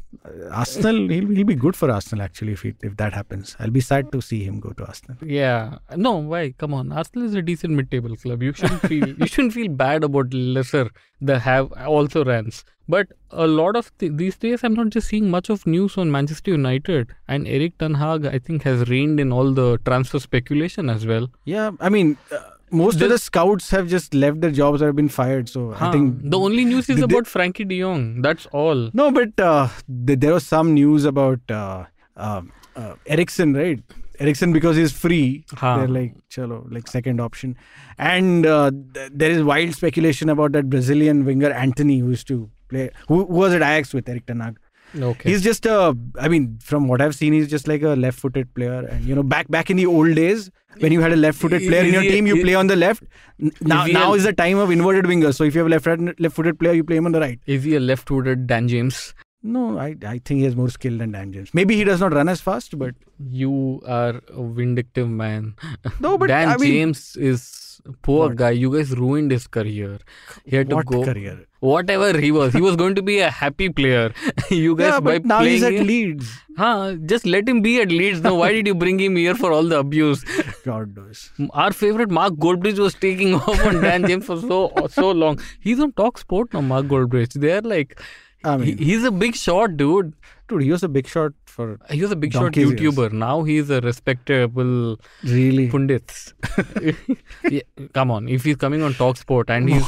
[SPEAKER 3] Arsenal. He'll, he'll be good for Arsenal actually if he, if that happens. I'll be sad to see him go to Arsenal.
[SPEAKER 2] yeah no why come on Arsenal is a decent mid-table club you shouldn't feel you shouldn't feel bad about lesser that have also runs but a lot of th- these days I'm not just seeing much of news on Manchester United and Erik Ten Hag I think has reined in all the transfer speculation as well
[SPEAKER 3] Yeah, I mean, uh, most of the scouts have just left their jobs or have been fired. So I think
[SPEAKER 2] the only news is
[SPEAKER 3] they-
[SPEAKER 2] about Frenkie De Jong that's all
[SPEAKER 3] No, but uh, th- there was some news about uh, uh, uh, Eriksen, right? Eriksen because he's free.
[SPEAKER 2] Huh.
[SPEAKER 3] They're like, chalo, like second option. And uh, th- there is wild speculation about that Brazilian winger Antony who used to play, who, who was at Ajax with Erik Ten Hag.
[SPEAKER 2] Okay
[SPEAKER 3] He's just a, I mean, from what I've seen, he's just like a left-footed player. And you know, back back in the old days, when you had a left-footed
[SPEAKER 2] Is
[SPEAKER 3] player in your
[SPEAKER 2] he
[SPEAKER 3] team, you
[SPEAKER 2] is-
[SPEAKER 3] play on the left. Now,
[SPEAKER 2] Is he a-
[SPEAKER 3] now is the time of inverted wingers. So if you have a left left-footed player, you play him on the right.
[SPEAKER 2] is he a left-footed Dan James
[SPEAKER 3] No, I I think he has more skill than Dan James. Maybe he does not run as fast, but
[SPEAKER 2] you are a vindictive man
[SPEAKER 3] no, but
[SPEAKER 2] Dan
[SPEAKER 3] I mean,
[SPEAKER 2] James is poor
[SPEAKER 3] What?
[SPEAKER 2] guy. You guys ruined his career. He had to
[SPEAKER 3] what
[SPEAKER 2] go.
[SPEAKER 3] career?
[SPEAKER 2] Whatever he was, he was going to be a happy player. you guys
[SPEAKER 3] Yeah,
[SPEAKER 2] by
[SPEAKER 3] but now
[SPEAKER 2] playing
[SPEAKER 3] he's at
[SPEAKER 2] him-
[SPEAKER 3] Leeds.
[SPEAKER 2] Huh, just let him be at Leeds. Now, why did you bring him here for all the abuse?
[SPEAKER 3] God knows.
[SPEAKER 2] Our favorite Mark Goldbridge was taking off on Dan James for so so long. He's on Talk Sport now, Mark Goldbridge. They're like,
[SPEAKER 3] I
[SPEAKER 2] he-
[SPEAKER 3] mean,
[SPEAKER 2] he's a big shot, dude.
[SPEAKER 3] dude, he was a big shot for
[SPEAKER 2] He was a big shot
[SPEAKER 3] Donkey's years.
[SPEAKER 2] YouTuber. Now he's a respectable
[SPEAKER 3] really.
[SPEAKER 2] pundits. yeah, come on, if he's coming on Talk Sport and he's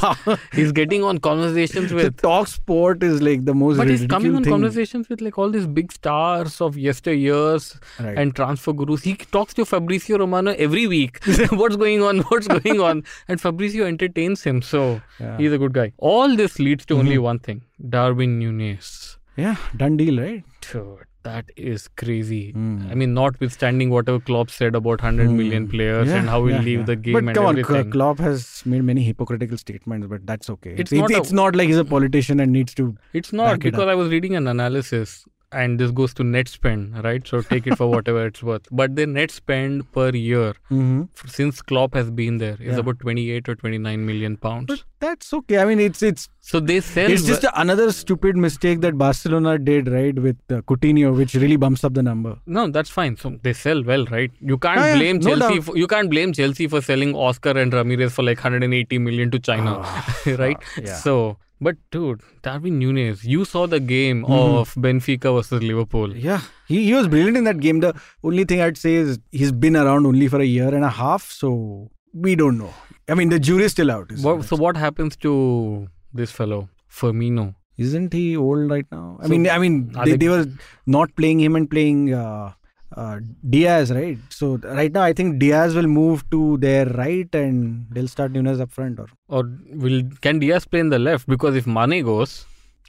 [SPEAKER 2] he's getting on conversations with
[SPEAKER 3] talk sport is like the most
[SPEAKER 2] but he's coming on
[SPEAKER 3] thing.
[SPEAKER 2] conversations with like all these big stars of yesteryears
[SPEAKER 3] Right.
[SPEAKER 2] and transfer gurus. He talks to Fabrizio Romano every week. What's going on? What's going on? And Fabrizio entertains him. So
[SPEAKER 3] Yeah.
[SPEAKER 2] he's a good guy. All this leads to
[SPEAKER 3] Mm-hmm.
[SPEAKER 2] only one thing Darwin Nunez.
[SPEAKER 3] yeah, done deal, right?
[SPEAKER 2] Dude, that is crazy.
[SPEAKER 3] Mm.
[SPEAKER 2] I mean, notwithstanding whatever Klopp said about 100 million players and how he'll
[SPEAKER 3] yeah,
[SPEAKER 2] leave
[SPEAKER 3] yeah.
[SPEAKER 2] the game
[SPEAKER 3] But
[SPEAKER 2] and
[SPEAKER 3] come on,
[SPEAKER 2] everything.
[SPEAKER 3] K- Klopp has made many hypocritical statements, but that's okay.
[SPEAKER 2] It's
[SPEAKER 3] It's, it's,
[SPEAKER 2] not a-
[SPEAKER 3] it's not like he's a politician and needs to.
[SPEAKER 2] It's not
[SPEAKER 3] it
[SPEAKER 2] because
[SPEAKER 3] up.
[SPEAKER 2] I was reading an analysis. And this goes to net spend, right? So take it for whatever it's worth. But the net spend per year
[SPEAKER 3] Mm-hmm.
[SPEAKER 2] f- since Klopp has been there is
[SPEAKER 3] Yeah.
[SPEAKER 2] about 28 or 29 million pounds.
[SPEAKER 3] But that's okay. I mean, it's it's
[SPEAKER 2] So they sell.
[SPEAKER 3] it's just another stupid mistake that Barcelona did, right, with uh, Coutinho, which really bumps up the number.
[SPEAKER 2] no, that's fine. So they sell well, right? You can't
[SPEAKER 3] yeah,
[SPEAKER 2] blame
[SPEAKER 3] no
[SPEAKER 2] Chelsea. For, you can't blame Chelsea for selling Oscar and Ramires for like 180 million to China, right?
[SPEAKER 3] Ah, yeah.
[SPEAKER 2] So, but dude, Darwin Nunez, you saw the game
[SPEAKER 3] Mm-hmm.
[SPEAKER 2] of Benfica versus Liverpool.
[SPEAKER 3] Yeah, he, he was brilliant in that game. The only thing I'd say is he's been around only for a year and a half, so we don't know. I mean, the jury's still out.
[SPEAKER 2] What, so what happens to this fellow Firmino?
[SPEAKER 3] Isn't he old right now? I
[SPEAKER 2] So,
[SPEAKER 3] mean, I mean, they,
[SPEAKER 2] they-
[SPEAKER 3] they were not playing him and playing uh, uh, Diaz, right? So right now, I think Diaz will move to their right and they'll start Nunez up front. Or
[SPEAKER 2] Or will can Diaz play in the left? Because if Mane goes,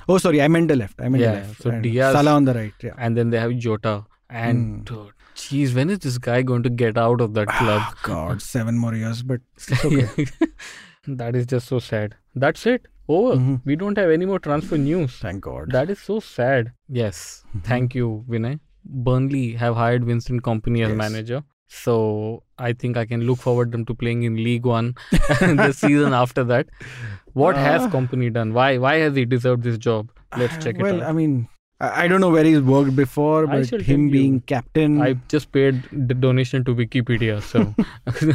[SPEAKER 3] oh, sorry, I meant the left. I meant
[SPEAKER 2] Yeah,
[SPEAKER 3] the left.
[SPEAKER 2] so
[SPEAKER 3] And
[SPEAKER 2] Diaz-
[SPEAKER 3] Salah on the right. Yeah.
[SPEAKER 2] and then they have Jota, and jeez, when is this guy going to get out of that club?
[SPEAKER 3] Oh, God, seven more years, but okay.
[SPEAKER 2] that is just so sad. That's it. Over.
[SPEAKER 3] Mhm.
[SPEAKER 2] We don't have any more transfer news.
[SPEAKER 3] Thank God.
[SPEAKER 2] That is so sad. Yes.
[SPEAKER 3] Mm-hmm.
[SPEAKER 2] Thank you, Vinay. Burnley have hired Vincent Kompany as
[SPEAKER 3] Yes.
[SPEAKER 2] manager. So I think I can look forward them to playing in League One the season after that. What has
[SPEAKER 3] Ah.
[SPEAKER 2] Kompany done? Why why has he deserved this job? Let's check
[SPEAKER 3] well,
[SPEAKER 2] it out.
[SPEAKER 3] Well, I mean, I, don't know where he's worked before, but him
[SPEAKER 2] tell you.
[SPEAKER 3] being captain.
[SPEAKER 2] I just paid the donation to Wikipedia, so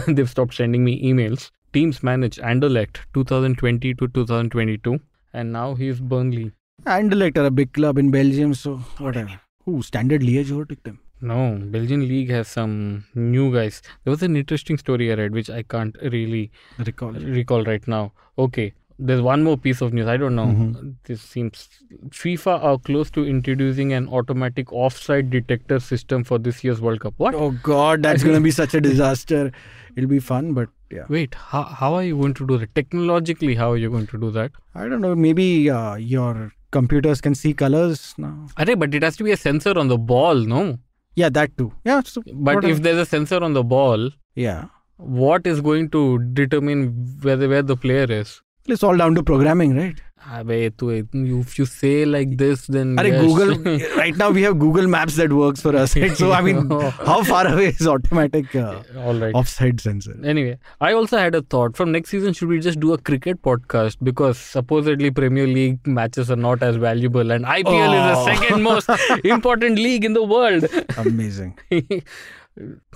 [SPEAKER 2] they've stopped sending me emails. Teams managed Anderlecht 2020 to 2022, and now he's Burnley.
[SPEAKER 3] Anderlecht are a big club in Belgium, so whatever. Who Standard Liège overtook them?
[SPEAKER 2] No, Belgian league has some new guys. There was an interesting story I read, which I can't really
[SPEAKER 3] Recall.
[SPEAKER 2] recall right now. Okay, there's one more piece of news. I don't know.
[SPEAKER 3] Mhm.
[SPEAKER 2] This seems FIFA are close to introducing an automatic offside detector system for this year's World Cup. What?
[SPEAKER 3] Oh God, that's gonna be such a disaster. It'll be fun, but yeah,
[SPEAKER 2] Wait, how, how are you going to do that? Technologically, how are you going to do that?
[SPEAKER 3] I don't know. Maybe uh, your computers can see colors now.
[SPEAKER 2] Array, but it has to be a sensor on the ball, no?
[SPEAKER 3] Yeah, that too. Yeah, so
[SPEAKER 2] But if there's a sensor on the ball,
[SPEAKER 3] yeah,
[SPEAKER 2] what is going to determine whether where the player is?
[SPEAKER 3] it's all down to programming, right?
[SPEAKER 2] Tu, you, if you say like this, then
[SPEAKER 3] Arey,
[SPEAKER 2] yes.
[SPEAKER 3] Google. right now we have Google Maps that works for us. Right? So I mean, how far away is automatic uh,
[SPEAKER 2] All right.
[SPEAKER 3] offside sensor?
[SPEAKER 2] Anyway, I also had a thought. From next season, should we just do a cricket podcast? Because supposedly Premier League matches are not as valuable, and IPL is
[SPEAKER 3] Oh.
[SPEAKER 2] the second most important league in the world.
[SPEAKER 3] Amazing.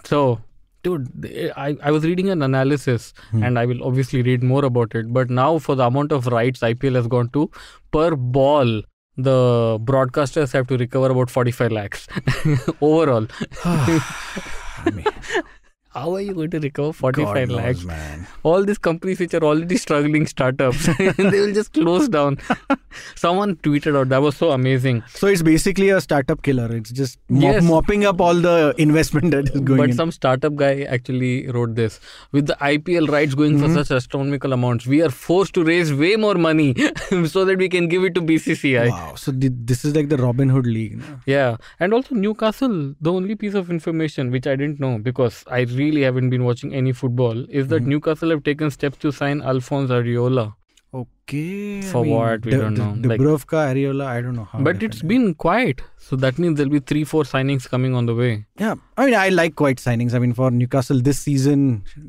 [SPEAKER 2] so, dude, I, I was reading an analysis, hmm. and I will obviously read more about it. But now, for the amount of rights IPL has gone to per ball, the broadcasters have to recover about 45 lakhs overall.
[SPEAKER 3] I mean,
[SPEAKER 2] How are you going to recover 45
[SPEAKER 3] God
[SPEAKER 2] lakhs?
[SPEAKER 3] knows, man.
[SPEAKER 2] all these companies which are already struggling startups they will just close down someone tweeted out that was so amazing
[SPEAKER 3] So it's basically a startup killer. It's just mop,
[SPEAKER 2] Yes.
[SPEAKER 3] mopping up all the investment that is going
[SPEAKER 2] but
[SPEAKER 3] in.
[SPEAKER 2] some startup guy actually wrote this with the ipl rights going
[SPEAKER 3] Mm-hmm.
[SPEAKER 2] for such astronomical amounts we are forced to raise way more money so that we can give it to bcci
[SPEAKER 3] wow. So this is like the Robin Hood League. no?
[SPEAKER 2] yeah and also newcastle the only piece of information which i didn't know because i really haven't been watching any football is
[SPEAKER 3] Mm-hmm.
[SPEAKER 2] that newcastle have taken steps to sign alphonse areola
[SPEAKER 3] Okay. I
[SPEAKER 2] For
[SPEAKER 3] mean,
[SPEAKER 2] what? We
[SPEAKER 3] Du-
[SPEAKER 2] don't know. Like-
[SPEAKER 3] Dubravka, Areola, I don't know how.
[SPEAKER 2] but it's been quiet so that means there'll be three four signings coming on the way
[SPEAKER 3] Yeah, I mean, I like quiet signings. I mean, for Newcastle this season,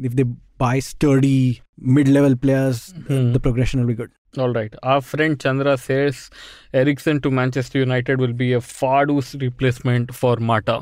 [SPEAKER 3] if they buy sturdy mid-level players,
[SPEAKER 2] Hmm.
[SPEAKER 3] the progression will be good.
[SPEAKER 2] All right. Our friend Chandra says Eriksen to Manchester United will be a Fadu's replacement for Mata.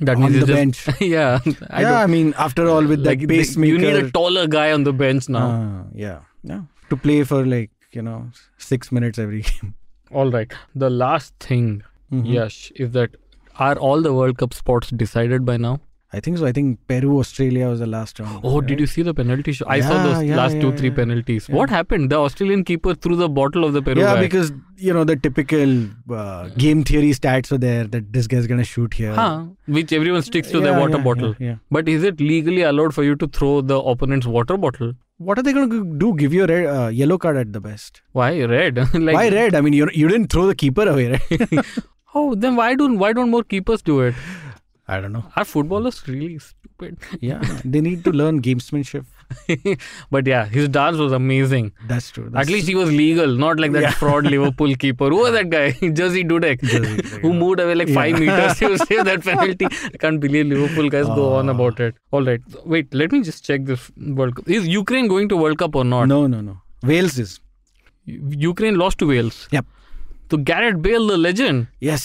[SPEAKER 2] That
[SPEAKER 3] On
[SPEAKER 2] means
[SPEAKER 3] the
[SPEAKER 2] it's just, yeah. I
[SPEAKER 3] yeah, I mean, after all, with
[SPEAKER 2] like
[SPEAKER 3] that pacemaker,
[SPEAKER 2] you need a taller guy on the bench now.
[SPEAKER 3] uh, yeah, yeah, to play for like you know six minutes every game.
[SPEAKER 2] All right. The last thing,
[SPEAKER 3] Mhm.
[SPEAKER 2] Yash, is that are all the World Cup spots decided by now?
[SPEAKER 3] I think so. I think Peru, Australia was the last round.
[SPEAKER 2] Oh, did you see the penalty show? I saw
[SPEAKER 3] Yeah,
[SPEAKER 2] those
[SPEAKER 3] yeah,
[SPEAKER 2] last two,
[SPEAKER 3] yeah,
[SPEAKER 2] three
[SPEAKER 3] yeah.
[SPEAKER 2] penalties. What happened? The Australian keeper threw the bottle of the Peru
[SPEAKER 3] Yeah,
[SPEAKER 2] guy.
[SPEAKER 3] because you know the typical uh, game theory stats are there that this guy's gonna shoot here.
[SPEAKER 2] Huh, which everyone sticks to their water bottle.
[SPEAKER 3] Yeah.
[SPEAKER 2] But is it legally allowed for you to throw the opponent's water bottle?
[SPEAKER 3] What are they gonna do? Give you a red, uh, yellow card at the best?
[SPEAKER 2] Why red? like,
[SPEAKER 3] Why red? I mean, you you didn't throw the keeper away, right?
[SPEAKER 2] Oh, then why don't why don't more keepers do it?
[SPEAKER 3] I don't know.
[SPEAKER 2] Are footballers really stupid?
[SPEAKER 3] Yeah, they need to learn gamesmanship.
[SPEAKER 2] but yeah, his dance was amazing.
[SPEAKER 3] That's true.
[SPEAKER 2] At
[SPEAKER 3] That's
[SPEAKER 2] least he was legal, not like that
[SPEAKER 3] Yeah.
[SPEAKER 2] fraud Liverpool keeper. Who was that guy? Jerzy Dudek,
[SPEAKER 3] Jerzy Dudek,
[SPEAKER 2] who moved away like five meters to save that penalty. I can't believe Liverpool guys go on
[SPEAKER 3] Ah.
[SPEAKER 2] about it. All right, wait, let me just check this World Cup. Is Ukraine going to World Cup or not?
[SPEAKER 3] no, no, no. Wales is.
[SPEAKER 2] Ukraine lost to Wales.
[SPEAKER 3] Yep.
[SPEAKER 2] To Gareth Bale, the legend.
[SPEAKER 3] Yes.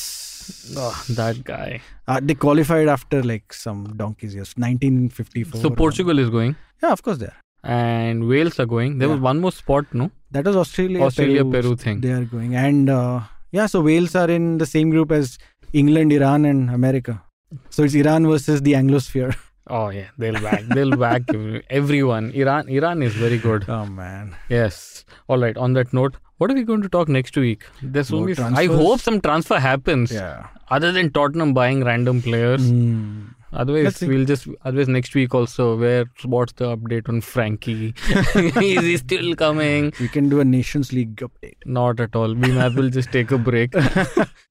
[SPEAKER 2] Oh, that guy.
[SPEAKER 3] Uh, they qualified after like some donkeys years, 1954.
[SPEAKER 2] So Portugal is going.
[SPEAKER 3] Yeah, of course they are.
[SPEAKER 2] And Wales are going. There was one more spot, no?
[SPEAKER 3] That was Australia.
[SPEAKER 2] Australia, Peru thing.
[SPEAKER 3] They are going, and uh, yeah, so Wales are in the same group as England, Iran, and America. So it's Iran versus the Anglosphere.
[SPEAKER 2] Oh yeah, they'll whack. they'll whack everyone. Iran, Iran is very good.
[SPEAKER 3] Oh man.
[SPEAKER 2] Yes. All right. On that note, what are we going to talk next week? There's only. I hope some transfer happens.
[SPEAKER 3] Yeah.
[SPEAKER 2] Other than Tottenham buying random players.
[SPEAKER 3] Mm.
[SPEAKER 2] Otherwise, we'll just. Otherwise, next week also, where what's the update on Frenkie? is he still coming?
[SPEAKER 3] We can do a Nations League update.
[SPEAKER 2] Not at all. We might as well just take a break.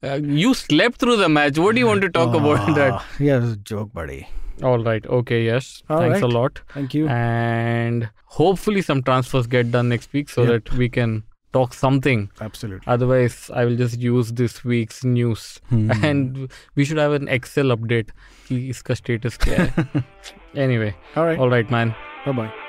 [SPEAKER 2] Uh, you slept through the match. What do you want to talk about that?
[SPEAKER 3] Ah, Yeah, it was a joke, buddy.
[SPEAKER 2] All right. Okay. Yes.
[SPEAKER 3] All
[SPEAKER 2] Thanks a
[SPEAKER 3] right.
[SPEAKER 2] lot.
[SPEAKER 3] Thank you.
[SPEAKER 2] And hopefully, some transfers get done next week so
[SPEAKER 3] Yep.
[SPEAKER 2] that we can talk something.
[SPEAKER 3] Absolutely.
[SPEAKER 2] Otherwise, I will just use this week's news.
[SPEAKER 3] Hmm.
[SPEAKER 2] And we should have an Excel update. कि इसका status क्या है. anyway,
[SPEAKER 3] All right.
[SPEAKER 2] all right, man.
[SPEAKER 3] Bye bye.